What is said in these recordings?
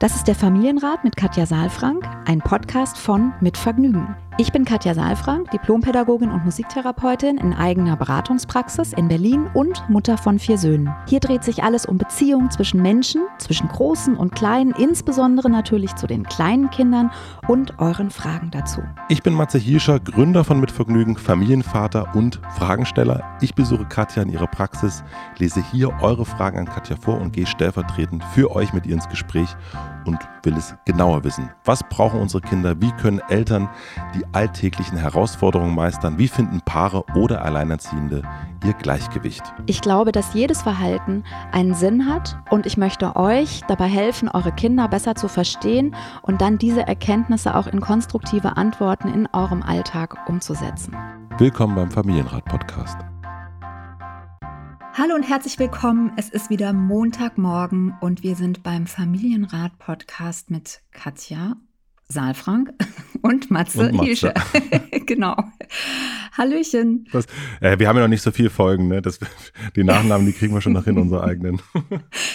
Das ist der Familienrat mit Katja Saalfrank, ein Podcast von Mit Vergnügen. Ich bin Katja Saalfrank, Diplompädagogin und Musiktherapeutin in eigener Beratungspraxis in Berlin und Mutter von vier Söhnen. Hier dreht sich alles um Beziehungen zwischen Menschen, zwischen Großen und Kleinen, insbesondere natürlich zu den kleinen Kindern und euren Fragen dazu. Ich bin Matze Hirscher, Gründer von Mit Vergnügen, Familienvater und Fragensteller. Ich besuche Katja in ihrer Praxis, lese hier eure Fragen an Katja vor und gehe stellvertretend für euch mit ihr ins Gespräch und will es genauer wissen. Was brauchen unsere Kinder? Wie können Eltern die alltäglichen Herausforderungen meistern? Wie finden Paare oder Alleinerziehende ihr Gleichgewicht? Ich glaube, dass jedes Verhalten einen Sinn hat und ich möchte euch dabei helfen, eure Kinder besser zu verstehen und dann diese Erkenntnisse auch in konstruktive Antworten in eurem Alltag umzusetzen. Willkommen beim Familienrat Podcast. Hallo und herzlich willkommen. Es ist wieder Montagmorgen und wir sind beim Familienrat Podcast mit Katja Saalfrank und Matze, und Matze. Hilsche. genau. Hallöchen. Das, äh, wir haben ja noch nicht so viele Folgen, ne? Das, die Nachnamen, die kriegen wir schon noch in unsere eigenen.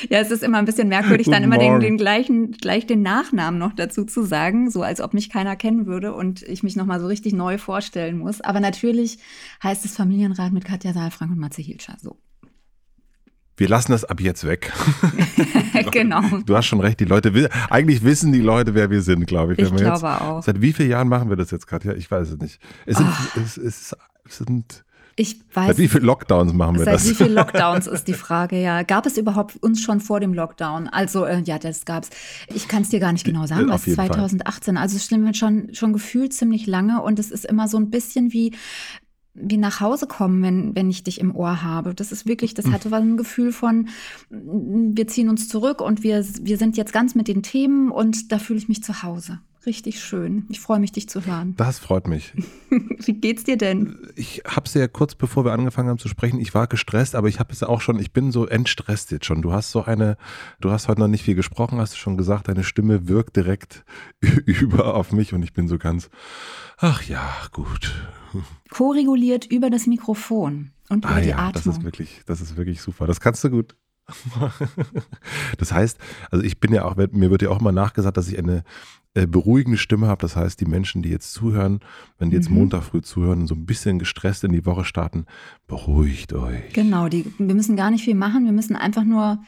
ja, es ist immer ein bisschen merkwürdig, dann immer den, den, gleichen, gleich den Nachnamen noch dazu zu sagen, so als ob mich keiner kennen würde und ich mich nochmal so richtig neu vorstellen muss. Aber natürlich heißt es Familienrat mit Katja Saalfrank und Matze Hilscher. So wir lassen das ab jetzt weg. genau. Du hast schon recht, die Leute, eigentlich wissen die Leute, wer wir sind, glaube ich. Ich glaube jetzt, auch. Seit wie vielen Jahren machen wir das jetzt gerade? Ja, ich weiß es nicht. Es sind, oh. es, es, es sind ich weiß. Seit wie viele Lockdowns machen wir seit das? Seit wie viele Lockdowns ist die Frage, ja. Gab es überhaupt uns schon vor dem Lockdown? Also, äh, ja, das gab es. Ich kann es dir gar nicht genau sagen, was 2018. Fall. Also, es stimmt schon, schon gefühlt ziemlich lange und es ist immer so ein bisschen wie, wie nach Hause kommen, wenn, wenn ich dich im Ohr habe. Das ist wirklich, das hatte was ein Gefühl von, wir ziehen uns zurück und wir, wir sind jetzt ganz mit den Themen und da fühle ich mich zu Hause. Richtig schön. Ich freue mich, dich zu hören. Das freut mich. Wie geht's dir denn? Ich habe es ja kurz bevor wir angefangen haben zu sprechen, ich war gestresst, aber ich habe es auch schon, ich bin so entstresst jetzt schon. Du hast so eine, du hast heute noch nicht viel gesprochen, hast du schon gesagt, deine Stimme wirkt direkt über auf mich und ich bin so ganz, ach ja, gut. Co-reguliert über das Mikrofon und über ah, die ja, Atmung. Das ist wirklich, das ist wirklich super. Das kannst du gut. das heißt, also ich bin ja auch, mir wird ja auch immer nachgesagt, dass ich eine äh, beruhigende Stimme habe. Das heißt, die Menschen, die jetzt zuhören, wenn die jetzt mhm. Montag früh zuhören und so ein bisschen gestresst in die Woche starten, beruhigt euch. Genau, die, wir müssen gar nicht viel machen. Wir müssen einfach nur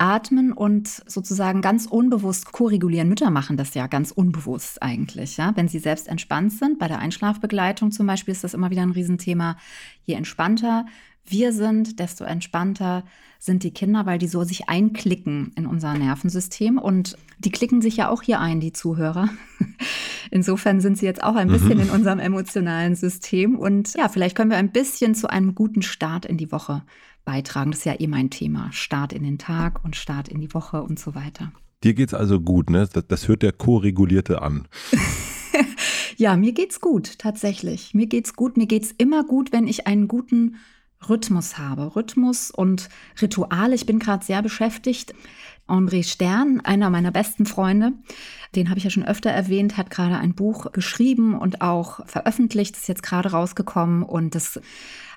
atmen und sozusagen ganz unbewusst koregulieren. Mütter machen das ja ganz unbewusst eigentlich, ja. Wenn sie selbst entspannt sind, bei der Einschlafbegleitung zum Beispiel ist das immer wieder ein Riesenthema. Je entspannter wir sind, desto entspannter sind die Kinder, weil die so sich einklicken in unser Nervensystem. Und die klicken sich ja auch hier ein, die Zuhörer. Insofern sind sie jetzt auch ein bisschen mhm. in unserem emotionalen System. Und ja, vielleicht können wir ein bisschen zu einem guten Start in die Woche beitragen. Das ist ja eh mein Thema. Start in den Tag und Start in die Woche und so weiter. Dir geht's also gut, ne? Das, das hört der Co-Regulierte an. ja, mir geht's gut, tatsächlich. Mir geht's gut. Mir geht's immer gut, wenn ich einen guten Rhythmus habe. Rhythmus und Rituale. Ich bin gerade sehr beschäftigt. André Stern, einer meiner besten Freunde, den habe ich ja schon öfter erwähnt, hat gerade ein Buch geschrieben und auch veröffentlicht, ist jetzt gerade rausgekommen und das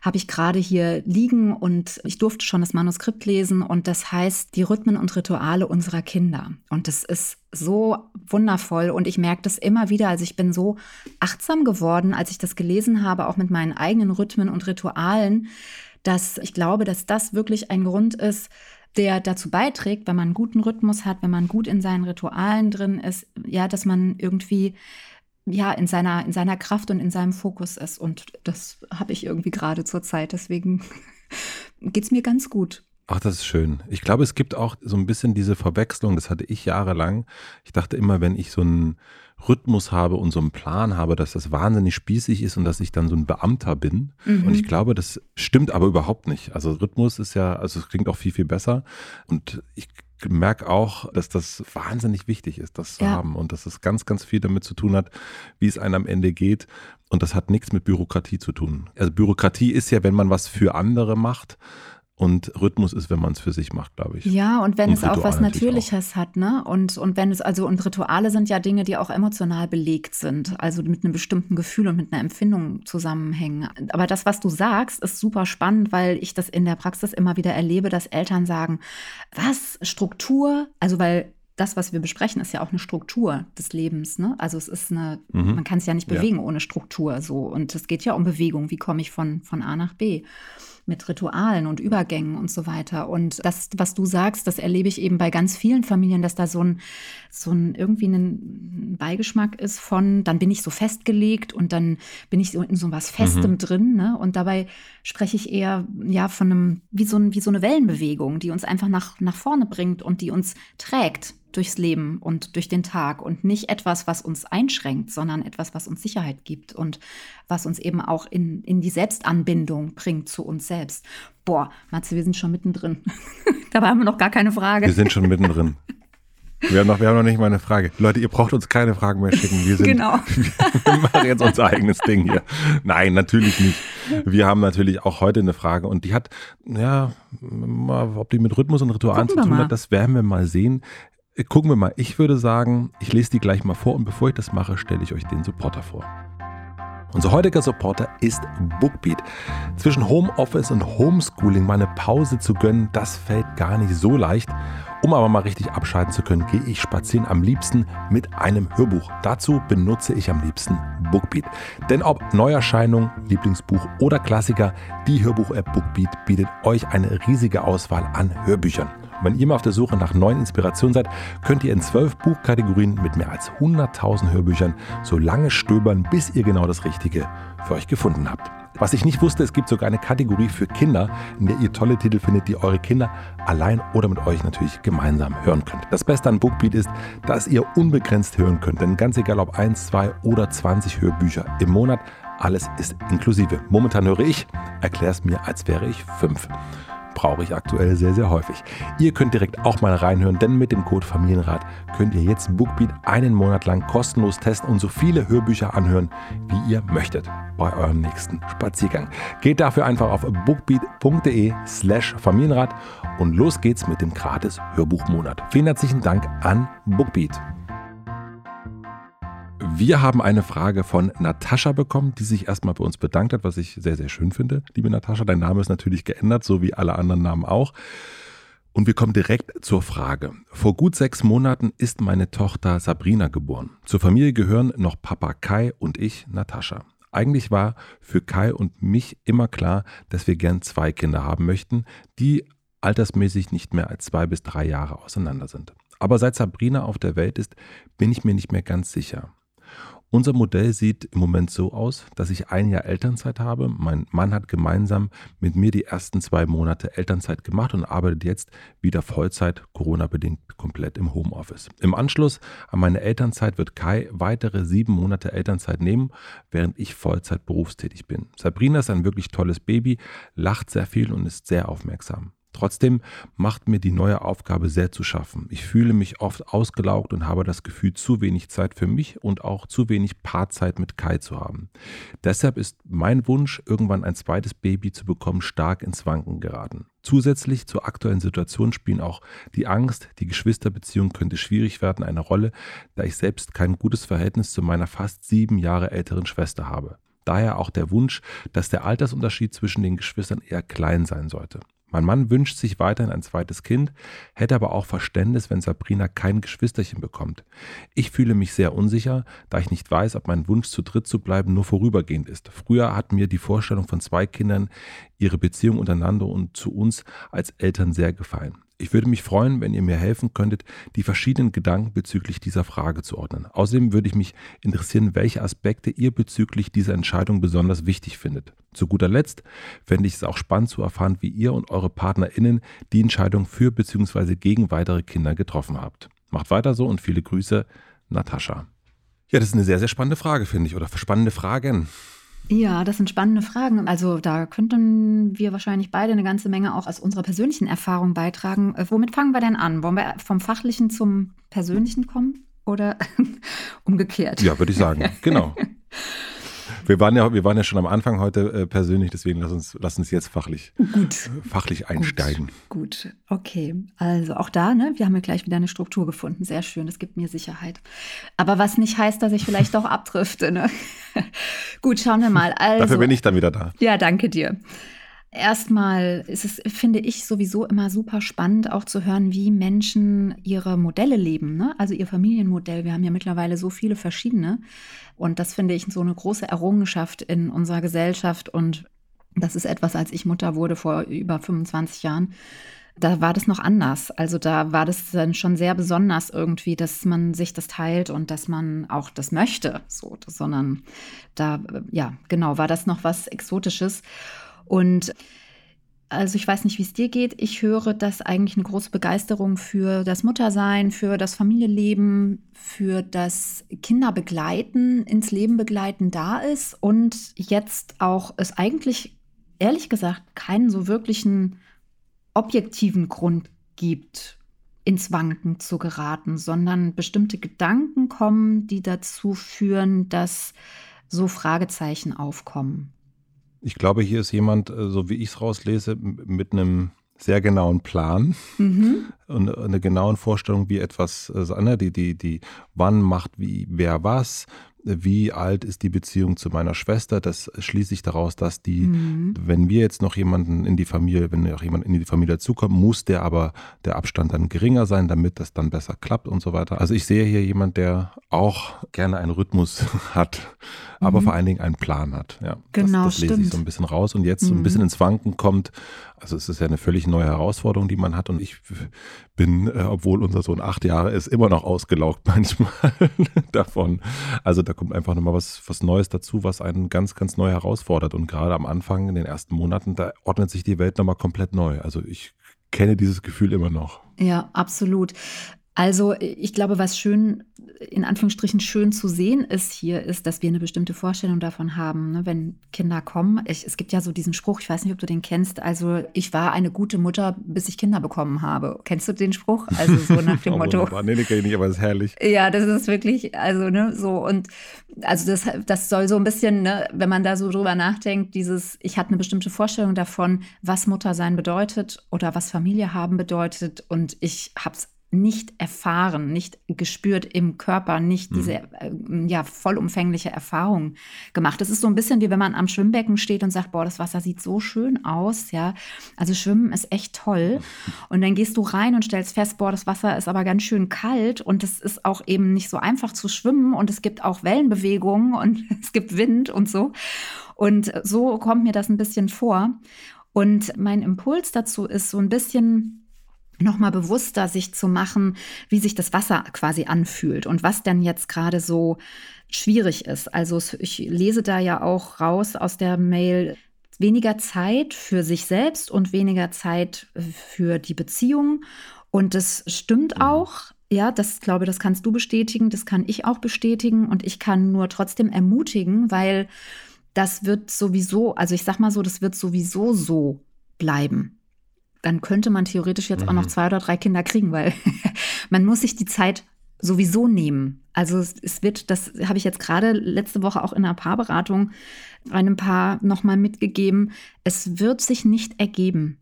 habe ich gerade hier liegen und ich durfte schon das Manuskript lesen und das heißt Die Rhythmen und Rituale unserer Kinder. Und das ist so wundervoll und ich merke das immer wieder. Also ich bin so achtsam geworden, als ich das gelesen habe, auch mit meinen eigenen Rhythmen und Ritualen, dass ich glaube, dass das wirklich ein Grund ist, der dazu beiträgt, wenn man einen guten Rhythmus hat, wenn man gut in seinen Ritualen drin ist, ja, dass man irgendwie ja, in seiner, in seiner Kraft und in seinem Fokus ist. Und das habe ich irgendwie gerade zur Zeit. Deswegen geht es mir ganz gut. Ach, das ist schön. Ich glaube, es gibt auch so ein bisschen diese Verwechslung, das hatte ich jahrelang. Ich dachte immer, wenn ich so einen Rhythmus habe und so einen Plan habe, dass das wahnsinnig spießig ist und dass ich dann so ein Beamter bin. Mhm. Und ich glaube, das stimmt aber überhaupt nicht. Also Rhythmus ist ja, also es klingt auch viel, viel besser. Und ich merke auch, dass das wahnsinnig wichtig ist, das zu ja. haben und dass es ganz, ganz viel damit zu tun hat, wie es einem am Ende geht. Und das hat nichts mit Bürokratie zu tun. Also Bürokratie ist ja, wenn man was für andere macht und Rhythmus ist, wenn man es für sich macht, glaube ich. Ja, und wenn und es auch was Natürliches auch. hat, ne? Und, und wenn es, also, und Rituale sind ja Dinge, die auch emotional belegt sind, also mit einem bestimmten Gefühl und mit einer Empfindung zusammenhängen. Aber das, was du sagst, ist super spannend, weil ich das in der Praxis immer wieder erlebe, dass Eltern sagen, was, Struktur, also weil das, was wir besprechen, ist ja auch eine Struktur des Lebens. Ne? Also es ist eine, mhm. man kann es ja nicht bewegen ja. ohne Struktur so. Und es geht ja um Bewegung. Wie komme ich von, von A nach B? Mit Ritualen und Übergängen und so weiter. Und das, was du sagst, das erlebe ich eben bei ganz vielen Familien, dass da so ein, so ein irgendwie ein Beigeschmack ist von, dann bin ich so festgelegt und dann bin ich so in so was Festem mhm. drin. Ne? Und dabei spreche ich eher ja von einem, wie so, ein, wie so eine Wellenbewegung, die uns einfach nach, nach vorne bringt und die uns trägt durchs Leben und durch den Tag und nicht etwas, was uns einschränkt, sondern etwas, was uns Sicherheit gibt und was uns eben auch in, in die Selbstanbindung bringt zu uns selbst. Boah, Matze, wir sind schon mittendrin. Dabei haben wir noch gar keine Frage. Wir sind schon mittendrin. Wir haben, noch, wir haben noch nicht mal eine Frage. Leute, ihr braucht uns keine Fragen mehr schicken. Wir sind, genau. wir machen jetzt unser eigenes Ding hier. Nein, natürlich nicht. Wir haben natürlich auch heute eine Frage und die hat, ja, ob die mit Rhythmus und Ritualen Gucken zu tun hat, das werden wir mal sehen. Gucken wir mal. Ich würde sagen, ich lese die gleich mal vor und bevor ich das mache, stelle ich euch den Supporter vor. Unser heutiger Supporter ist Bookbeat. Zwischen Homeoffice und Homeschooling mal eine Pause zu gönnen, das fällt gar nicht so leicht. Um aber mal richtig abschalten zu können, gehe ich spazieren am liebsten mit einem Hörbuch. Dazu benutze ich am liebsten Bookbeat. Denn ob Neuerscheinung, Lieblingsbuch oder Klassiker, die Hörbuch-App Bookbeat bietet euch eine riesige Auswahl an Hörbüchern. Wenn ihr mal auf der Suche nach neuen Inspirationen seid, könnt ihr in zwölf Buchkategorien mit mehr als 100.000 Hörbüchern so lange stöbern, bis ihr genau das Richtige für euch gefunden habt. Was ich nicht wusste, es gibt sogar eine Kategorie für Kinder, in der ihr tolle Titel findet, die eure Kinder allein oder mit euch natürlich gemeinsam hören könnt. Das Beste an Bookbeat ist, dass ihr unbegrenzt hören könnt, denn ganz egal ob 1, 2 oder 20 Hörbücher im Monat, alles ist inklusive. Momentan höre ich, erklär es mir, als wäre ich fünf brauche ich aktuell sehr, sehr häufig. Ihr könnt direkt auch mal reinhören, denn mit dem Code Familienrat könnt ihr jetzt Bookbeat einen Monat lang kostenlos testen und so viele Hörbücher anhören, wie ihr möchtet bei eurem nächsten Spaziergang. Geht dafür einfach auf bookbeat.de slash Familienrat und los geht's mit dem gratis Hörbuchmonat. Vielen herzlichen Dank an Bookbeat. Wir haben eine Frage von Natascha bekommen, die sich erstmal bei uns bedankt hat, was ich sehr, sehr schön finde. Liebe Natascha, dein Name ist natürlich geändert, so wie alle anderen Namen auch. Und wir kommen direkt zur Frage. Vor gut sechs Monaten ist meine Tochter Sabrina geboren. Zur Familie gehören noch Papa Kai und ich, Natascha. Eigentlich war für Kai und mich immer klar, dass wir gern zwei Kinder haben möchten, die altersmäßig nicht mehr als zwei bis drei Jahre auseinander sind. Aber seit Sabrina auf der Welt ist, bin ich mir nicht mehr ganz sicher. Unser Modell sieht im Moment so aus, dass ich ein Jahr Elternzeit habe. Mein Mann hat gemeinsam mit mir die ersten zwei Monate Elternzeit gemacht und arbeitet jetzt wieder Vollzeit, Corona-bedingt komplett im Homeoffice. Im Anschluss an meine Elternzeit wird Kai weitere sieben Monate Elternzeit nehmen, während ich Vollzeit berufstätig bin. Sabrina ist ein wirklich tolles Baby, lacht sehr viel und ist sehr aufmerksam. Trotzdem macht mir die neue Aufgabe sehr zu schaffen. Ich fühle mich oft ausgelaugt und habe das Gefühl, zu wenig Zeit für mich und auch zu wenig Paarzeit mit Kai zu haben. Deshalb ist mein Wunsch, irgendwann ein zweites Baby zu bekommen, stark ins Wanken geraten. Zusätzlich zur aktuellen Situation spielen auch die Angst, die Geschwisterbeziehung könnte schwierig werden, eine Rolle, da ich selbst kein gutes Verhältnis zu meiner fast sieben Jahre älteren Schwester habe. Daher auch der Wunsch, dass der Altersunterschied zwischen den Geschwistern eher klein sein sollte. Mein Mann wünscht sich weiterhin ein zweites Kind, hätte aber auch Verständnis, wenn Sabrina kein Geschwisterchen bekommt. Ich fühle mich sehr unsicher, da ich nicht weiß, ob mein Wunsch zu dritt zu bleiben nur vorübergehend ist. Früher hat mir die Vorstellung von zwei Kindern, ihre Beziehung untereinander und zu uns als Eltern sehr gefallen. Ich würde mich freuen, wenn ihr mir helfen könntet, die verschiedenen Gedanken bezüglich dieser Frage zu ordnen. Außerdem würde ich mich interessieren, welche Aspekte ihr bezüglich dieser Entscheidung besonders wichtig findet. Zu guter Letzt fände ich es auch spannend zu erfahren, wie ihr und eure PartnerInnen die Entscheidung für bzw. gegen weitere Kinder getroffen habt. Macht weiter so und viele Grüße, Natascha. Ja, das ist eine sehr, sehr spannende Frage, finde ich, oder spannende Fragen. Ja, das sind spannende Fragen. Also da könnten wir wahrscheinlich beide eine ganze Menge auch aus unserer persönlichen Erfahrung beitragen. Äh, womit fangen wir denn an? Wollen wir vom Fachlichen zum Persönlichen kommen oder umgekehrt? Ja, würde ich sagen. Genau. Wir waren ja, wir waren ja schon am Anfang heute äh, persönlich, deswegen lass uns, lass uns jetzt fachlich, Gut. fachlich einsteigen. Gut. Gut, okay. Also auch da, ne, wir haben ja gleich wieder eine Struktur gefunden. Sehr schön, das gibt mir Sicherheit. Aber was nicht heißt, dass ich vielleicht auch abdrifte. Ne? Gut, schauen wir mal. Also, Dafür bin ich dann wieder da. Ja, danke dir. Erstmal ist es, finde ich, sowieso immer super spannend, auch zu hören, wie Menschen ihre Modelle leben, ne? also ihr Familienmodell. Wir haben ja mittlerweile so viele verschiedene. Und das finde ich so eine große Errungenschaft in unserer Gesellschaft. Und das ist etwas, als ich Mutter wurde vor über 25 Jahren. Da war das noch anders. Also da war das dann schon sehr besonders irgendwie, dass man sich das teilt und dass man auch das möchte. So, sondern da, ja, genau, war das noch was Exotisches. Und also ich weiß nicht, wie es dir geht. Ich höre, dass eigentlich eine große Begeisterung für das Muttersein, für das Familienleben, für das Kinderbegleiten, ins Leben begleiten da ist und jetzt auch es eigentlich ehrlich gesagt keinen so wirklichen objektiven Grund gibt, ins Wanken zu geraten, sondern bestimmte Gedanken kommen, die dazu führen, dass so Fragezeichen aufkommen. Ich glaube, hier ist jemand, äh, so wie ich es rauslese, mit einem sehr genauen Plan mhm. und einer genauen Vorstellung, wie etwas, äh, die, die, die, wann macht wie wer was, wie alt ist die Beziehung zu meiner Schwester. Das schließe ich daraus, dass die, mhm. wenn wir jetzt noch jemanden in die Familie, wenn noch jemand in die Familie dazukommt, muss der aber der Abstand dann geringer sein, damit das dann besser klappt und so weiter. Also ich sehe hier jemand, der auch gerne einen Rhythmus hat, aber mhm. vor allen Dingen einen Plan hat. Ja, genau, das, das lese ich so ein bisschen raus und jetzt so ein mhm. bisschen ins Wanken kommt. Also es ist ja eine völlig neue Herausforderung, die man hat und ich bin, äh, obwohl unser Sohn acht Jahre ist, immer noch ausgelaugt manchmal davon. Also da kommt einfach nochmal was, was Neues dazu, was einen ganz, ganz neu herausfordert. Und gerade am Anfang, in den ersten Monaten, da ordnet sich die Welt nochmal komplett neu. Also ich kenne dieses Gefühl immer noch. Ja, absolut. Also ich glaube, was schön, in Anführungsstrichen schön zu sehen ist hier, ist, dass wir eine bestimmte Vorstellung davon haben, ne, wenn Kinder kommen. Ich, es gibt ja so diesen Spruch, ich weiß nicht, ob du den kennst, also ich war eine gute Mutter, bis ich Kinder bekommen habe. Kennst du den Spruch? Also so nach dem oh, Motto. Nee, den kenne ich nicht, aber das ist herrlich. Ja, das ist wirklich, also ne, so und also das, das soll so ein bisschen, ne, wenn man da so drüber nachdenkt, dieses, ich hatte eine bestimmte Vorstellung davon, was Mutter sein bedeutet oder was Familie haben bedeutet und ich habe es nicht erfahren, nicht gespürt im Körper, nicht mhm. diese äh, ja, vollumfängliche Erfahrung gemacht. Das ist so ein bisschen wie wenn man am Schwimmbecken steht und sagt, boah, das Wasser sieht so schön aus, ja. Also Schwimmen ist echt toll. Und dann gehst du rein und stellst fest, boah, das Wasser ist aber ganz schön kalt und es ist auch eben nicht so einfach zu schwimmen und es gibt auch Wellenbewegungen und es gibt Wind und so. Und so kommt mir das ein bisschen vor. Und mein Impuls dazu ist so ein bisschen nochmal bewusster sich zu machen, wie sich das Wasser quasi anfühlt und was denn jetzt gerade so schwierig ist. Also ich lese da ja auch raus aus der Mail, weniger Zeit für sich selbst und weniger Zeit für die Beziehung. Und das stimmt mhm. auch. Ja, das glaube, das kannst du bestätigen, das kann ich auch bestätigen und ich kann nur trotzdem ermutigen, weil das wird sowieso, also ich sag mal so, das wird sowieso so bleiben dann könnte man theoretisch jetzt mhm. auch noch mhm. zwei oder drei Kinder kriegen, weil man muss sich die Zeit sowieso nehmen. Also es, es wird, das habe ich jetzt gerade letzte Woche auch in einer Paarberatung einem Paar nochmal mitgegeben, es wird sich nicht ergeben.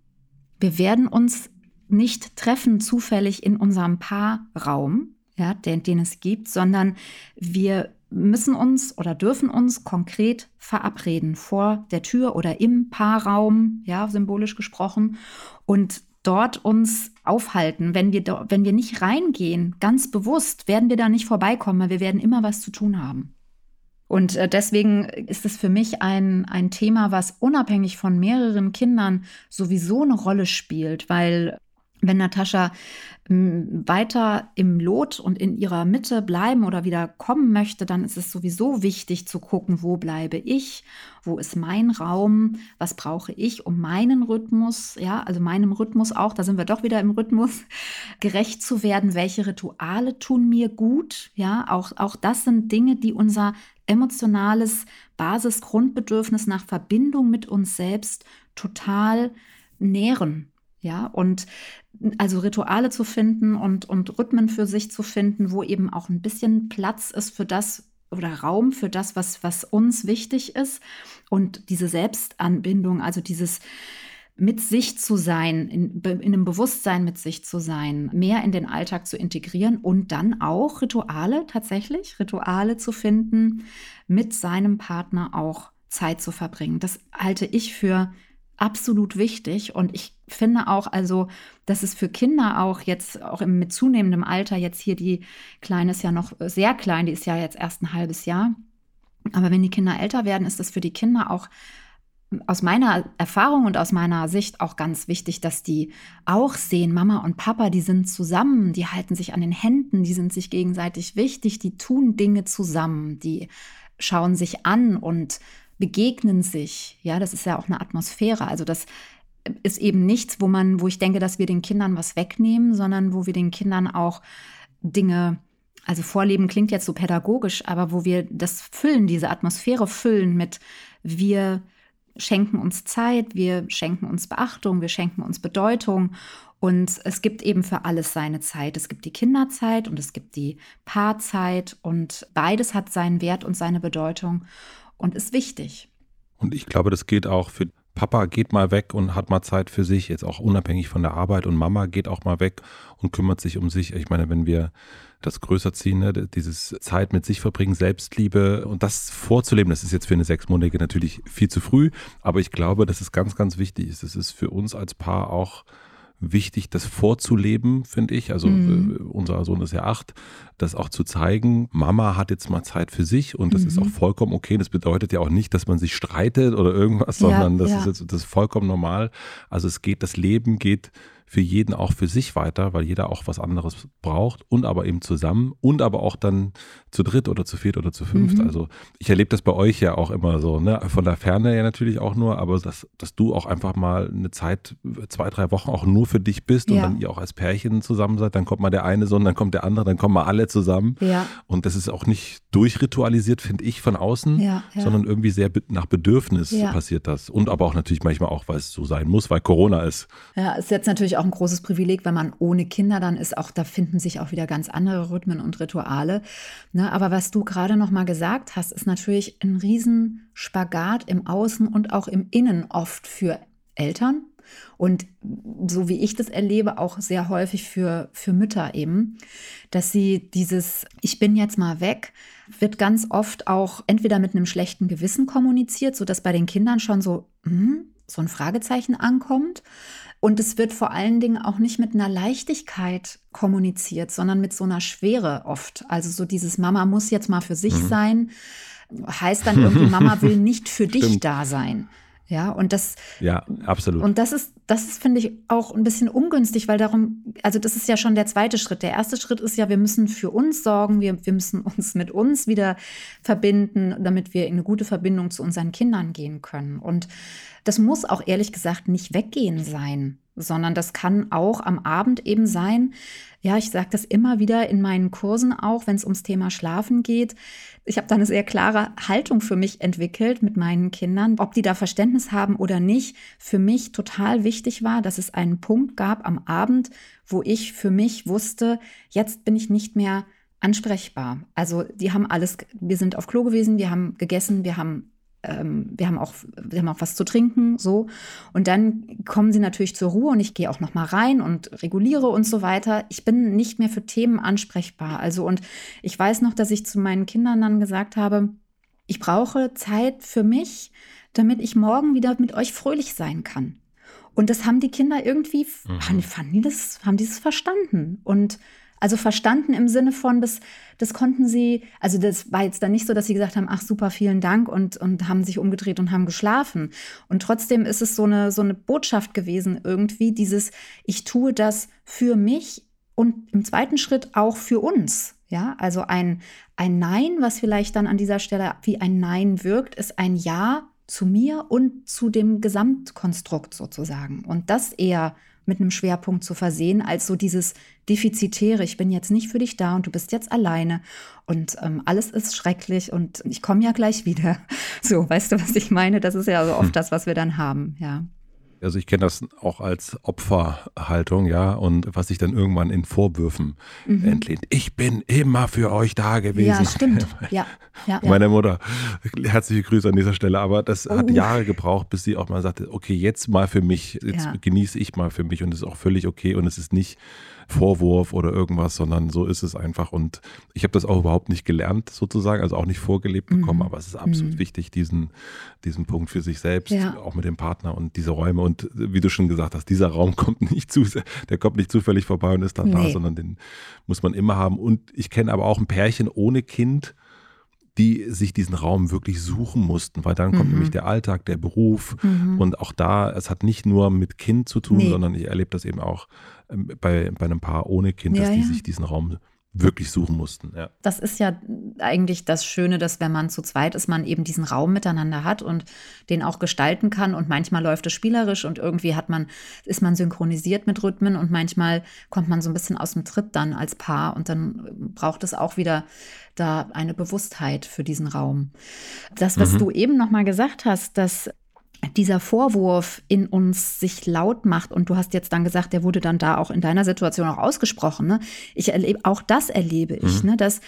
Wir werden uns nicht treffen zufällig in unserem Paarraum, ja, den, den es gibt, sondern wir müssen uns oder dürfen uns konkret verabreden vor der Tür oder im Paarraum, ja, symbolisch gesprochen, und dort uns aufhalten. Wenn wir, wenn wir nicht reingehen, ganz bewusst, werden wir da nicht vorbeikommen, weil wir werden immer was zu tun haben. Und äh, deswegen ist es für mich ein, ein Thema, was unabhängig von mehreren Kindern sowieso eine Rolle spielt, weil wenn Natascha hm, weiter im Lot und in ihrer Mitte bleiben oder wieder kommen möchte, dann ist es sowieso wichtig zu gucken, wo bleibe ich, wo ist mein Raum, was brauche ich, um meinen Rhythmus, ja, also meinem Rhythmus auch, da sind wir doch wieder im Rhythmus, gerecht zu werden, welche Rituale tun mir gut, ja, auch, auch das sind Dinge, die unser emotionales Basisgrundbedürfnis nach Verbindung mit uns selbst total nähren. Ja, und also Rituale zu finden und, und Rhythmen für sich zu finden, wo eben auch ein bisschen Platz ist für das oder Raum für das, was, was uns wichtig ist. Und diese Selbstanbindung, also dieses mit sich zu sein, in, in einem Bewusstsein mit sich zu sein, mehr in den Alltag zu integrieren und dann auch Rituale tatsächlich, Rituale zu finden, mit seinem Partner auch Zeit zu verbringen. Das halte ich für absolut wichtig. Und ich finde auch, also, dass es für Kinder auch jetzt, auch im, mit zunehmendem Alter, jetzt hier die Kleine ist ja noch sehr klein, die ist ja jetzt erst ein halbes Jahr. Aber wenn die Kinder älter werden, ist es für die Kinder auch aus meiner Erfahrung und aus meiner Sicht auch ganz wichtig, dass die auch sehen, Mama und Papa, die sind zusammen, die halten sich an den Händen, die sind sich gegenseitig wichtig, die tun Dinge zusammen, die schauen sich an und begegnen sich. Ja, das ist ja auch eine Atmosphäre. Also das ist eben nichts, wo man, wo ich denke, dass wir den Kindern was wegnehmen, sondern wo wir den Kindern auch Dinge also Vorleben klingt jetzt so pädagogisch, aber wo wir das füllen, diese Atmosphäre füllen mit wir schenken uns Zeit, wir schenken uns Beachtung, wir schenken uns Bedeutung. Und es gibt eben für alles seine Zeit. Es gibt die Kinderzeit und es gibt die Paarzeit. Und beides hat seinen Wert und seine Bedeutung und ist wichtig. Und ich glaube, das gilt auch für Papa geht mal weg und hat mal Zeit für sich, jetzt auch unabhängig von der Arbeit. Und Mama geht auch mal weg und kümmert sich um sich. Ich meine, wenn wir das größer ziehen, ne? dieses Zeit mit sich verbringen, Selbstliebe und das vorzuleben, das ist jetzt für eine Sechsmonatige natürlich viel zu früh, aber ich glaube, dass es ganz, ganz wichtig ist. Es ist für uns als Paar auch wichtig, das vorzuleben, finde ich. Also mhm. Äh, unser Sohn ist ja acht, das auch zu zeigen. Mama hat jetzt mal Zeit für sich und das mhm. ist auch vollkommen okay. Das bedeutet ja auch nicht, dass man sich streitet oder irgendwas, ja, sondern das ja. ist jetzt, das ist vollkommen normal. Also es geht, das Leben geht für jeden auch für sich weiter, weil jeder auch was anderes braucht und aber eben zusammen und aber auch dann zu dritt oder zu viert oder zu fünft. Mhm. Also ich erlebe das bei euch ja auch immer so, ne? Von der Ferne ja natürlich auch nur, aber dass, dass du auch einfach mal eine Zeit, zwei, drei Wochen auch nur für dich bist ja. und dann ihr auch als Pärchen zusammen seid, dann kommt mal der eine Sohn, dann kommt der andere, dann kommen mal alle zusammen. Ja. Und das ist auch nicht durchritualisiert, finde ich, von außen, ja, sondern irgendwie sehr nach Bedürfnis passiert das. Und aber auch natürlich manchmal auch, weil es so sein muss, weil Corona ist. Ja, ist jetzt natürlich auch ein großes Privileg, wenn man ohne Kinder dann ist. Auch da finden sich auch wieder ganz andere Rhythmen und Rituale. Ne, aber was du gerade noch mal gesagt hast, ist natürlich ein Riesenspagat im Außen und auch im Innen oft für Eltern. Und so wie ich das erlebe, auch sehr häufig für, für Mütter eben, dass sie dieses Ich bin jetzt mal weg, wird ganz oft auch entweder mit einem schlechten Gewissen kommuniziert, sodass bei den Kindern schon so, hm, so ein Fragezeichen ankommt. Und es wird vor allen Dingen auch nicht mit einer Leichtigkeit kommuniziert, sondern mit so einer Schwere oft. Also so dieses Mama muss jetzt mal für sich mhm. sein, heißt dann irgendwie, Mama will nicht für dich Stimmt. da sein. Ja, und das. Ja, absolut. Und das ist, das ist, finde ich, auch ein bisschen ungünstig, weil darum, also das ist ja schon der zweite Schritt. Der erste Schritt ist ja, wir müssen für uns sorgen, wir, wir müssen uns mit uns wieder verbinden, damit wir in eine gute Verbindung zu unseren Kindern gehen können. Und das muss auch ehrlich gesagt nicht weggehen sein, sondern das kann auch am Abend eben sein. Ja, ich sage das immer wieder in meinen Kursen auch, wenn es ums Thema Schlafen geht. Ich habe da eine sehr klare Haltung für mich entwickelt mit meinen Kindern, ob die da Verständnis haben oder nicht. Für mich total wichtig war, dass es einen Punkt gab am Abend, wo ich für mich wusste, jetzt bin ich nicht mehr ansprechbar. Also die haben alles, wir sind auf Klo gewesen, wir haben gegessen, wir haben ähm, wir haben auch, wir haben auch was zu trinken, so. Und dann kommen sie natürlich zur Ruhe und ich gehe auch noch mal rein und reguliere und so weiter. Ich bin nicht mehr für Themen ansprechbar. Also und ich weiß noch, dass ich zu meinen Kindern dann gesagt habe, ich brauche Zeit für mich, damit ich morgen wieder mit euch fröhlich sein kann. Und das haben die Kinder irgendwie, mhm. fanden die das, haben die das verstanden. Und also verstanden im Sinne von, das, das konnten sie, also das war jetzt dann nicht so, dass sie gesagt haben, ach super, vielen Dank und, und haben sich umgedreht und haben geschlafen. Und trotzdem ist es so eine, so eine Botschaft gewesen irgendwie, dieses, ich tue das für mich und im zweiten Schritt auch für uns. Ja, also ein, ein Nein, was vielleicht dann an dieser Stelle wie ein Nein wirkt, ist ein Ja zu mir und zu dem Gesamtkonstrukt sozusagen. Und das eher mit einem Schwerpunkt zu versehen, als so dieses Defizitäre, ich bin jetzt nicht für dich da und du bist jetzt alleine und ähm, alles ist schrecklich und ich komme ja gleich wieder. So, weißt du, was ich meine? Das ist ja so oft hm. das, was wir dann haben, ja. Also ich kenne das auch als Opferhaltung, ja, und was sich dann irgendwann in Vorwürfen mhm. entlehnt. Ich bin immer für euch da gewesen. Ja, stimmt. Ja, ja, Meine Mutter, herzliche Grüße an dieser Stelle, aber das oh. hat Jahre gebraucht, bis sie auch mal sagte, okay, jetzt mal für mich, jetzt ja. genieße ich mal für mich und es ist auch völlig okay und es ist nicht Vorwurf oder irgendwas, sondern so ist es einfach. Und ich habe das auch überhaupt nicht gelernt, sozusagen, also auch nicht vorgelebt bekommen, mhm. aber es ist absolut mhm. wichtig, diesen, diesen Punkt für sich selbst, ja. auch mit dem Partner und diese Räume. Und wie du schon gesagt hast, dieser Raum kommt nicht zu, der kommt nicht zufällig vorbei und ist dann nee. da, sondern den muss man immer haben. Und ich kenne aber auch ein Pärchen ohne Kind, die sich diesen Raum wirklich suchen mussten, weil dann kommt mhm. nämlich der Alltag, der Beruf mhm. und auch da, es hat nicht nur mit Kind zu tun, nee. sondern ich erlebe das eben auch ähm, bei, bei einem Paar ohne Kind, ja, dass die ja. sich diesen Raum wirklich suchen mussten. Ja. Das ist ja eigentlich das Schöne, dass wenn man zu zweit ist, man eben diesen Raum miteinander hat und den auch gestalten kann. Und manchmal läuft es spielerisch und irgendwie hat man, ist man synchronisiert mit Rhythmen und manchmal kommt man so ein bisschen aus dem Tritt dann als Paar und dann braucht es auch wieder da eine Bewusstheit für diesen Raum. Das, was mhm. du eben noch mal gesagt hast, dass dieser Vorwurf in uns sich laut macht und du hast jetzt dann gesagt, der wurde dann da auch in deiner Situation auch ausgesprochen. Ne? Ich erlebe, auch das erlebe ich, mhm. ne? dass,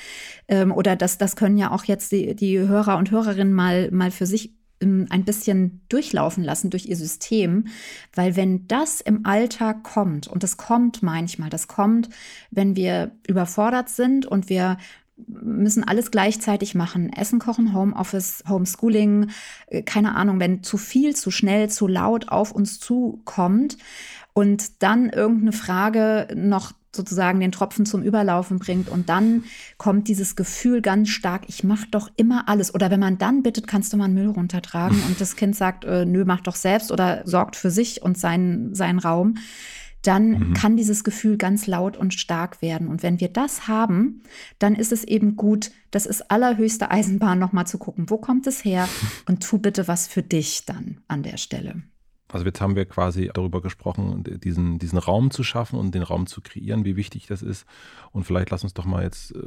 ähm, oder das, das können ja auch jetzt die, die Hörer und Hörerinnen mal, mal für sich ähm, ein bisschen durchlaufen lassen durch ihr System, weil wenn das im Alltag kommt, und das kommt manchmal, das kommt, wenn wir überfordert sind und wir müssen alles gleichzeitig machen. Essen, kochen, Homeoffice, Homeschooling, äh, keine Ahnung, wenn zu viel, zu schnell, zu laut auf uns zukommt und dann irgendeine Frage noch sozusagen den Tropfen zum Überlaufen bringt und dann kommt dieses Gefühl ganz stark, ich mache doch immer alles. Oder wenn man dann bittet, kannst du mal einen Müll runtertragen und das Kind sagt, äh, nö, mach doch selbst oder sorgt für sich und seinen, seinen Raum dann mhm. kann dieses Gefühl ganz laut und stark werden. Und wenn wir das haben, dann ist es eben gut, das ist allerhöchste Eisenbahn, nochmal zu gucken, wo kommt es her und tu bitte was für dich dann an der Stelle. Also jetzt haben wir quasi darüber gesprochen, diesen, diesen Raum zu schaffen und den Raum zu kreieren, wie wichtig das ist. Und vielleicht lass uns doch mal jetzt äh,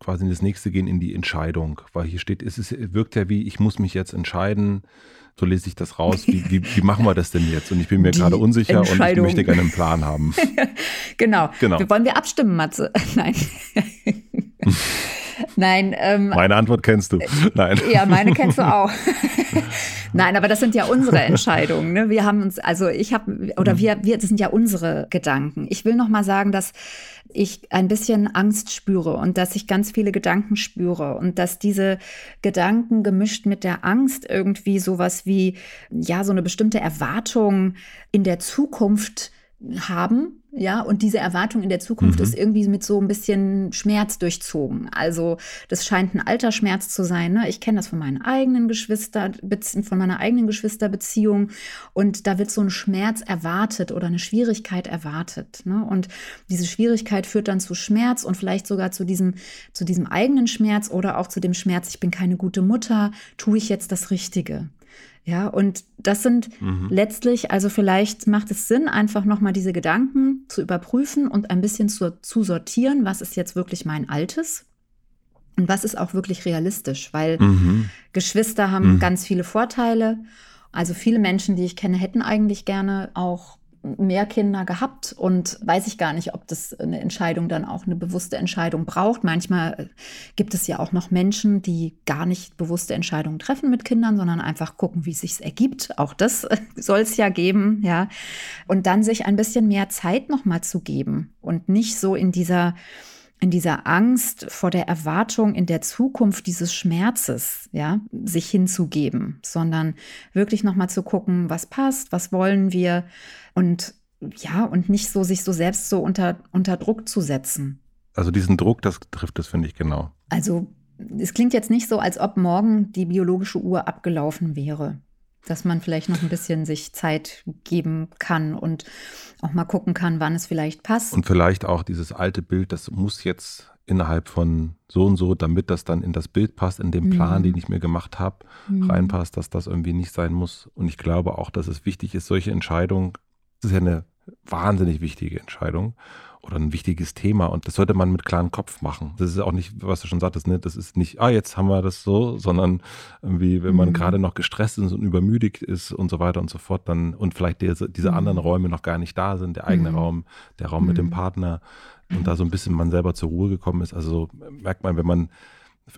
quasi in das nächste gehen, in die Entscheidung. Weil hier steht, es ist, wirkt ja wie, ich muss mich jetzt entscheiden. So lese ich das raus. Wie, wie, wie machen wir das denn jetzt? Und ich bin mir die gerade unsicher und ich möchte gerne einen Plan haben. genau. genau. Wollen wir abstimmen, Matze? Nein. Nein. Ähm, meine Antwort kennst du. Nein. Ja, meine kennst du auch. Nein, aber das sind ja unsere Entscheidungen. Ne? Wir haben uns, also ich habe, oder mhm. wir, wir, das sind ja unsere Gedanken. Ich will noch mal sagen, dass ich ein bisschen Angst spüre und dass ich ganz viele Gedanken spüre und dass diese Gedanken gemischt mit der Angst irgendwie sowas wie, ja, so eine bestimmte Erwartung in der Zukunft haben, ja, und diese Erwartung in der Zukunft mhm. ist irgendwie mit so ein bisschen Schmerz durchzogen. Also das scheint ein alter Schmerz zu sein. Ne? Ich kenne das von meinen eigenen Geschwistern, von meiner eigenen Geschwisterbeziehung. Und da wird so ein Schmerz erwartet oder eine Schwierigkeit erwartet. Ne? Und diese Schwierigkeit führt dann zu Schmerz und vielleicht sogar zu diesem, zu diesem eigenen Schmerz oder auch zu dem Schmerz, ich bin keine gute Mutter, tue ich jetzt das Richtige. Ja, und das sind mhm. letztlich, also vielleicht macht es Sinn, einfach nochmal diese Gedanken zu überprüfen und ein bisschen zu, zu sortieren, was ist jetzt wirklich mein Altes und was ist auch wirklich realistisch, weil mhm. Geschwister haben mhm. ganz viele Vorteile. Also viele Menschen, die ich kenne, hätten eigentlich gerne auch mehr Kinder gehabt und weiß ich gar nicht, ob das eine Entscheidung dann auch eine bewusste Entscheidung braucht. Manchmal äh, gibt es ja auch noch Menschen, die gar nicht bewusste Entscheidungen treffen mit Kindern, sondern einfach gucken, wie es sich ergibt. Auch das soll es ja geben, ja. Und dann sich ein bisschen mehr Zeit nochmal zu geben und nicht so in dieser in dieser Angst vor der Erwartung in der Zukunft dieses Schmerzes, ja, sich hinzugeben, sondern wirklich nochmal zu gucken, was passt, was wollen wir und ja, und nicht so sich so selbst so unter, unter Druck zu setzen. Also diesen Druck, das trifft es, finde ich, genau. Also es klingt jetzt nicht so, als ob morgen die biologische Uhr abgelaufen wäre dass man vielleicht noch ein bisschen sich Zeit geben kann und auch mal gucken kann, wann es vielleicht passt. Und vielleicht auch dieses alte Bild, das muss jetzt innerhalb von so und so, damit das dann in das Bild passt, in den Plan, mhm. den ich mir gemacht habe, mhm. reinpasst, dass das irgendwie nicht sein muss. Und ich glaube auch, dass es wichtig ist, solche Entscheidungen, das ist ja eine wahnsinnig wichtige Entscheidung oder ein wichtiges Thema und das sollte man mit klarem Kopf machen. Das ist auch nicht, was du schon sagtest, ne? das ist nicht, ah, jetzt haben wir das so, sondern irgendwie, wenn man mhm. gerade noch gestresst ist und übermüdigt ist und so weiter und so fort, dann und vielleicht diese, diese mhm. anderen Räume noch gar nicht da sind, der eigene mhm. Raum, der Raum mit dem mhm. Partner und da so ein bisschen man selber zur Ruhe gekommen ist. Also merkt man, wenn man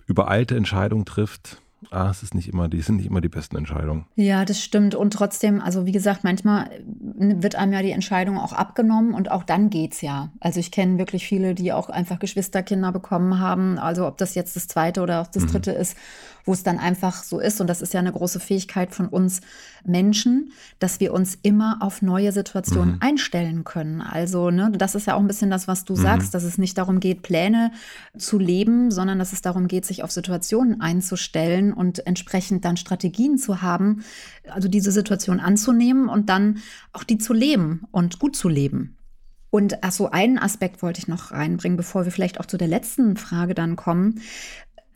übereilte Entscheidungen trifft, ah, es ist nicht immer, die sind nicht immer die besten Entscheidungen. Ja, das stimmt. Und trotzdem, also wie gesagt, manchmal wird einem ja die Entscheidung auch abgenommen und auch dann geht's ja. Also ich kenne wirklich viele, die auch einfach Geschwisterkinder bekommen haben. Also ob das jetzt das zweite oder auch das mhm. dritte ist wo es dann einfach so ist, und das ist ja eine große Fähigkeit von uns Menschen, dass wir uns immer auf neue Situationen mhm. einstellen können. Also, ne, das ist ja auch ein bisschen das, was du mhm. sagst, dass es nicht darum geht, Pläne zu leben, sondern dass es darum geht, sich auf Situationen einzustellen und entsprechend dann Strategien zu haben, also diese Situation anzunehmen und dann auch die zu leben und gut zu leben. Und ach so, einen Aspekt wollte ich noch reinbringen, bevor wir vielleicht auch zu der letzten Frage dann kommen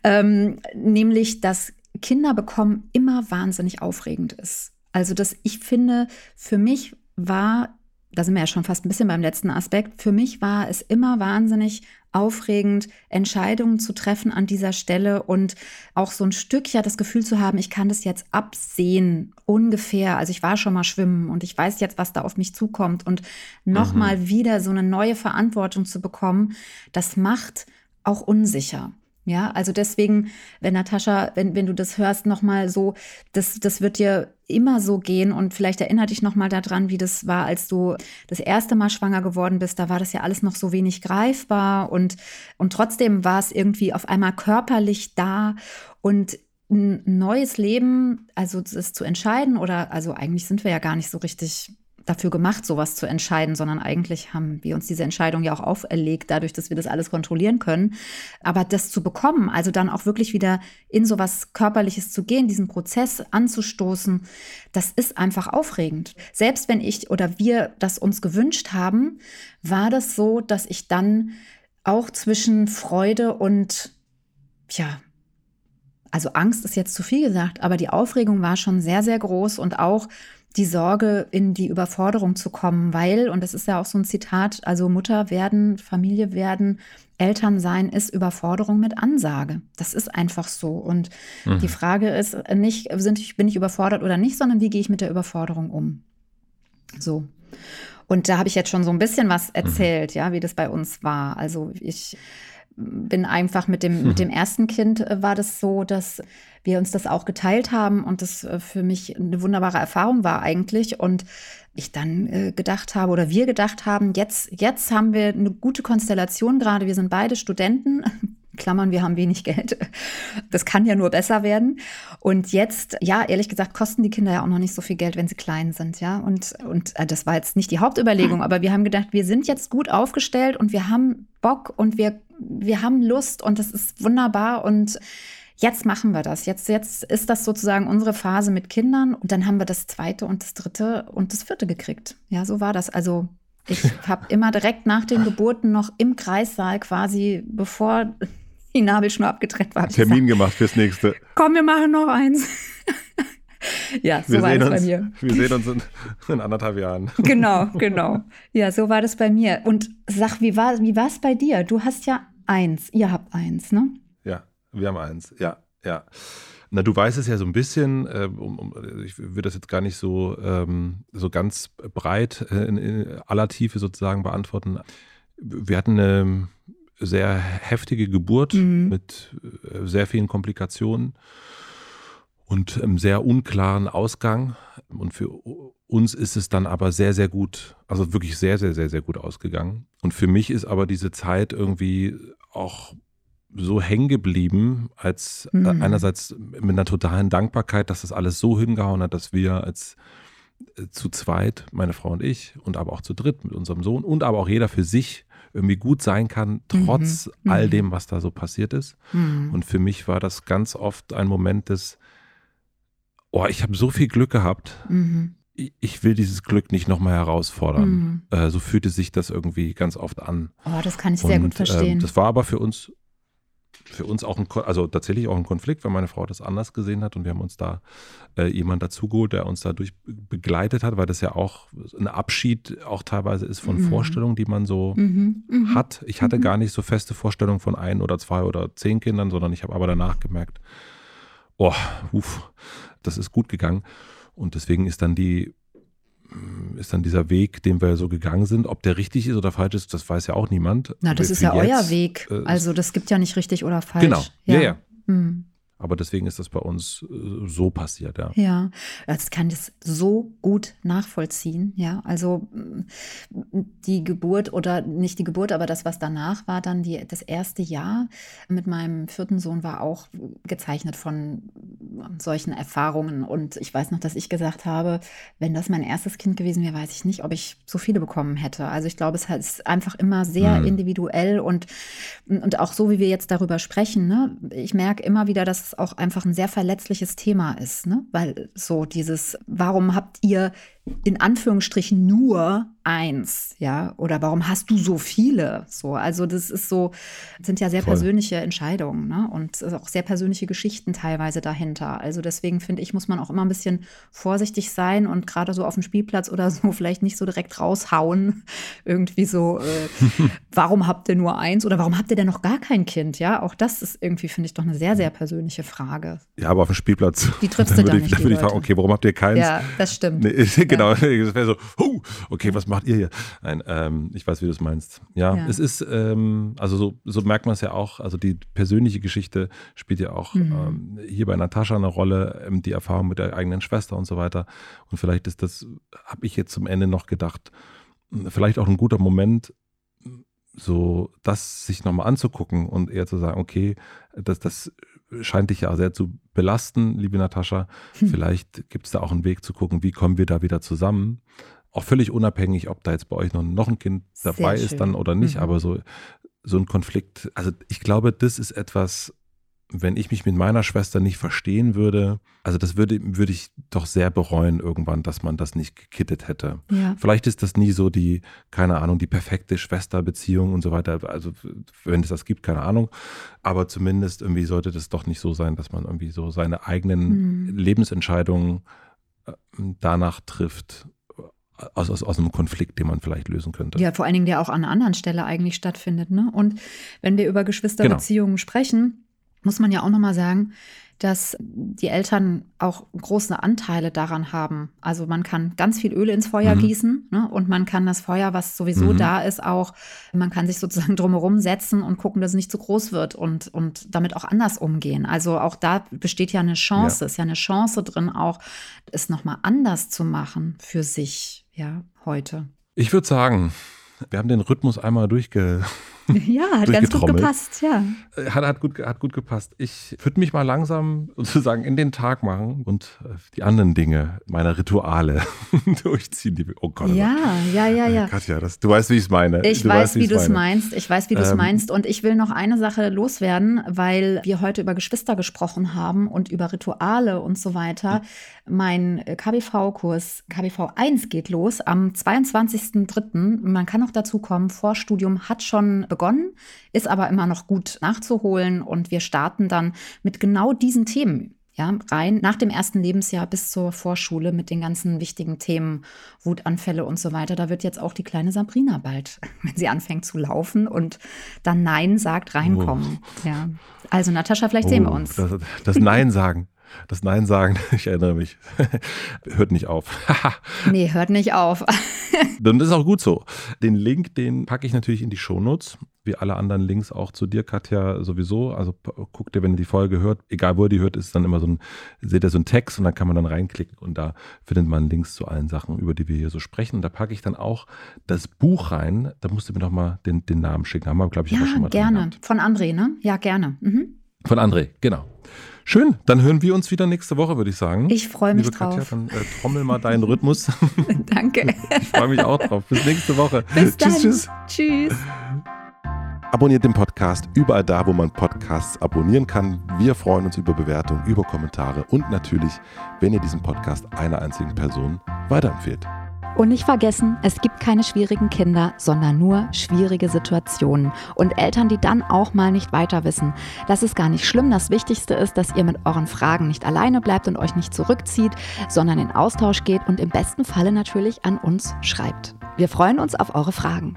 ähm, nämlich dass Kinder bekommen immer wahnsinnig aufregend ist. Also, dass ich finde, für mich war, da sind wir ja schon fast ein bisschen beim letzten Aspekt, für mich war es immer wahnsinnig aufregend, Entscheidungen zu treffen an dieser Stelle und auch so ein Stück ja das Gefühl zu haben, ich kann das jetzt absehen, ungefähr. Also ich war schon mal schwimmen und ich weiß jetzt, was da auf mich zukommt und nochmal mhm. wieder so eine neue Verantwortung zu bekommen, das macht auch unsicher. Ja, also deswegen, wenn Natascha, wenn, wenn du das hörst, nochmal so, das, das wird dir immer so gehen und vielleicht erinnert dich nochmal daran, wie das war, als du das erste Mal schwanger geworden bist. Da war das ja alles noch so wenig greifbar und, und trotzdem war es irgendwie auf einmal körperlich da und ein neues Leben, also das zu entscheiden oder, also eigentlich sind wir ja gar nicht so richtig dafür gemacht, sowas zu entscheiden, sondern eigentlich haben wir uns diese Entscheidung ja auch auferlegt, dadurch, dass wir das alles kontrollieren können. Aber das zu bekommen, also dann auch wirklich wieder in sowas Körperliches zu gehen, diesen Prozess anzustoßen, das ist einfach aufregend. Selbst wenn ich oder wir das uns gewünscht haben, war das so, dass ich dann auch zwischen Freude und, ja, also Angst ist jetzt zu viel gesagt, aber die Aufregung war schon sehr, sehr groß und auch die Sorge, in die Überforderung zu kommen, weil, und das ist ja auch so ein Zitat, also Mutter werden, Familie werden, Eltern sein ist Überforderung mit Ansage. Das ist einfach so. Und mhm. die Frage ist nicht, sind, bin ich überfordert oder nicht, sondern wie gehe ich mit der Überforderung um? So. Und da habe ich jetzt schon so ein bisschen was mhm. erzählt, mhm. ja, wie das bei uns war. Also ich bin einfach mit dem, mit dem ersten Kind äh, war das so, dass wir uns das auch geteilt haben und das äh, für mich eine wunderbare Erfahrung war eigentlich. Und ich dann äh, gedacht habe oder wir gedacht haben, jetzt, jetzt haben wir eine gute Konstellation gerade. Wir sind beide Studenten. Klammern, wir haben wenig Geld. Das kann ja nur besser werden. Und jetzt, ja, ehrlich gesagt, kosten die Kinder ja auch noch nicht so viel Geld, wenn sie klein sind, ja. Und, und äh, das war jetzt nicht die Hauptüberlegung, aber wir haben gedacht, wir sind jetzt gut aufgestellt und wir haben Bock und wir, wir haben Lust und das ist wunderbar und jetzt machen wir das. Jetzt, jetzt ist das sozusagen unsere Phase mit Kindern. Und dann haben wir das zweite und das dritte und das vierte gekriegt. Ja, so war das. Also ich habe immer direkt nach den Geburten noch im Kreissaal quasi, bevor die Nabelschnur abgetrennt war. Termin gesagt, gemacht fürs nächste. Komm, wir machen noch eins. ja, so wir war das uns, bei mir. Wir sehen uns in, in, anderthalb Jahren. genau, genau. Ja, so war das bei mir. Und sag, wie war wie es bei dir? Du hast ja eins, ihr habt eins, ne? Wir haben eins, ja, ja. Na, du weißt es ja so ein bisschen, äh, um, um, ich würde das jetzt gar nicht so, ähm, so ganz breit äh, in, in, aller Tiefe sozusagen beantworten. Wir hatten eine sehr heftige Geburt mhm. mit äh, sehr vielen Komplikationen und einem sehr unklaren Ausgang. Und für uns ist es dann aber sehr, sehr gut, also wirklich sehr, sehr, sehr, sehr gut ausgegangen. Und für mich ist aber diese Zeit irgendwie auch so hängen geblieben, als äh, mhm. einerseits mit einer totalen Dankbarkeit, dass das alles so hingehauen hat, dass wir als äh, zu zweit, meine Frau und ich, und aber auch zu dritt mit unserem Sohn und aber auch jeder für sich irgendwie gut sein kann, trotz mhm. all mhm. dem, was da so passiert ist. Mhm. Und für mich war das ganz oft ein Moment des, oh, ich habe so viel Glück gehabt. Mhm. Ich will dieses Glück nicht nochmal herausfordern. Mhm. Äh, so fühlte sich das irgendwie ganz oft an. Oh, das kann ich sehr und, gut verstehen. Äh, das war aber für uns für uns auch ein, also tatsächlich auch ein Konflikt, weil meine Frau das anders gesehen hat und wir haben uns da äh, jemand dazugeholt, der uns dadurch begleitet hat, weil das ja auch ein Abschied auch teilweise ist von mhm. Vorstellungen, die man so mhm. Mhm. hat. Ich hatte mhm. gar nicht so feste Vorstellungen von ein oder zwei oder zehn Kindern, sondern ich habe aber danach gemerkt, oh, uff, das ist gut gegangen. Und deswegen ist dann die ist dann dieser Weg, den wir so gegangen sind. Ob der richtig ist oder falsch ist, das weiß ja auch niemand. Na, das ist ja jetzt, euer Weg. Äh, also das gibt ja nicht richtig oder falsch. Genau, ja, ja. ja. Hm. Aber deswegen ist das bei uns äh, so passiert, ja. Ja, das kann das so gut nachvollziehen, ja. Also die Geburt oder nicht die Geburt, aber das, was danach war, dann die, das erste Jahr mit meinem vierten Sohn war auch gezeichnet von solchen Erfahrungen. Und ich weiß noch, dass ich gesagt habe, wenn das mein erstes Kind gewesen wäre, weiß ich nicht, ob ich so viele bekommen hätte. Also ich glaube, es ist einfach immer sehr mhm. individuell und, und auch so, wie wir jetzt darüber sprechen. Ne? Ich merke immer wieder, dass auch einfach ein sehr verletzliches Thema ist. Ne? Weil so dieses, warum habt ihr in Anführungsstrichen nur eins, ja, oder warum hast du so viele? So, also das ist so, sind ja sehr Voll. persönliche Entscheidungen, ne? Und auch sehr persönliche Geschichten teilweise dahinter. Also deswegen finde ich, muss man auch immer ein bisschen vorsichtig sein und gerade so auf dem Spielplatz oder so vielleicht nicht so direkt raushauen. Irgendwie so, äh, warum habt ihr nur eins oder warum habt ihr denn noch gar kein Kind? Ja, auch das ist irgendwie, finde ich, doch eine sehr, sehr persönliche Frage. Ja, aber auf dem Spielplatz. Die triffst du dann nicht. Dann würde ich fragen, okay, warum habt ihr keins? Ja, das stimmt. Nee, genau, das wäre so, huh, okay, was macht ihr hier? Nein, ähm, ich weiß, wie du es meinst. Ja, ja, es ist, ähm, also so, so merkt man es ja auch, also die persönliche Geschichte spielt ja auch mhm. ähm, hier bei Natascha eine Rolle, ähm, die Erfahrung mit der eigenen Schwester und so weiter. Und vielleicht ist das, habe ich jetzt zum Ende noch gedacht, vielleicht auch ein guter Moment, so das sich nochmal anzugucken und eher zu sagen, okay, das, das scheint dich ja sehr zu belasten, liebe Natascha. Hm. Vielleicht gibt es da auch einen Weg zu gucken, wie kommen wir da wieder zusammen. Auch völlig unabhängig, ob da jetzt bei euch noch, noch ein Kind dabei ist dann oder nicht, mhm. aber so, so ein Konflikt, also ich glaube, das ist etwas, wenn ich mich mit meiner Schwester nicht verstehen würde, also das würde, würde ich doch sehr bereuen irgendwann, dass man das nicht gekittet hätte. Ja. Vielleicht ist das nie so die, keine Ahnung, die perfekte Schwesterbeziehung und so weiter. Also wenn es das gibt, keine Ahnung. Aber zumindest irgendwie sollte das doch nicht so sein, dass man irgendwie so seine eigenen mhm. Lebensentscheidungen äh, danach trifft, aus, aus, aus einem Konflikt, den man vielleicht lösen könnte. Ja, vor allen Dingen, der auch an einer anderen Stelle eigentlich stattfindet. Ne? Und wenn wir über Geschwisterbeziehungen genau. sprechen, muss man ja auch nochmal sagen, dass die Eltern auch große Anteile daran haben. Also man kann ganz viel Öl ins Feuer mhm. gießen ne? und man kann das Feuer, was sowieso mhm. da ist, auch, man kann sich sozusagen drumherum setzen und gucken, dass es nicht zu groß wird und, und damit auch anders umgehen. Also auch da besteht ja eine Chance, ja. ist ja eine Chance drin, auch es nochmal anders zu machen für sich, ja, heute. Ich würde sagen, wir haben den Rhythmus einmal durchge Ja, hat ganz gut gepasst, ja. Äh, hat, hat, gut, hat gut gepasst. Ich würde mich mal langsam sozusagen in den Tag machen und äh, die anderen Dinge meiner Rituale durchziehen. Die, oh Gott. Oh ja, ja, ja, ja. Katja, das, du weißt, wie ich es meine. Ich du weiß, weißt, wie du es meinst. Ich weiß, wie du es ähm, meinst. Und ich will noch eine Sache loswerden, weil wir heute über Geschwister gesprochen haben und über Rituale und so weiter. Mein KBV-Kurs KBV 1 geht los am 22.03. Man kann noch dazu kommen, Vorstudium hat schon begonnen ist aber immer noch gut nachzuholen und wir starten dann mit genau diesen Themen. Ja, rein nach dem ersten Lebensjahr bis zur Vorschule mit den ganzen wichtigen Themen, Wutanfälle und so weiter. Da wird jetzt auch die kleine Sabrina bald, wenn sie anfängt zu laufen und dann Nein sagt, reinkommen. Oh. Ja. Also Natascha, vielleicht oh, sehen wir oh, uns. Das, das Nein sagen. Das Nein sagen, ich erinnere mich, hört nicht auf. nee, hört nicht auf. Dann ist auch gut so. Den Link, den packe ich natürlich in die Shownotes, wie alle anderen Links auch zu dir, Katja, sowieso. Also guckt ihr, wenn ihr die Folge hört, egal wo ihr die hört, ist dann immer so ein, seht ihr so ein Text und dann kann man dann reinklicken und da findet man Links zu allen Sachen, über die wir hier so sprechen. Und da packe ich dann auch das Buch rein. Da musst du mir noch mal den, den Namen schicken. Haben wir, glaube ich, ja, schon mal gerne. Von André, ne? Ja, gerne. Mhm. Von André, genau. Schön, dann hören wir uns wieder nächste Woche, würde ich sagen. Ich freue mich Liebe drauf. Katja, dann äh, trommel mal deinen Rhythmus. Danke. Ich freue mich auch drauf. Bis nächste Woche. Bis dann. Tschüss, tschüss. Tschüss. Abonniert den Podcast überall da, wo man Podcasts abonnieren kann. Wir freuen uns über Bewertungen, über Kommentare und natürlich, wenn ihr diesen Podcast einer einzigen Person weiterempfehlt. Und nicht vergessen, es gibt keine schwierigen Kinder, sondern nur schwierige Situationen. Und Eltern, die dann auch mal nicht weiter wissen. Das ist gar nicht schlimm. Das Wichtigste ist, dass ihr mit euren Fragen nicht alleine bleibt und euch nicht zurückzieht, sondern in Austausch geht und im besten Falle natürlich an uns schreibt. Wir freuen uns auf eure Fragen.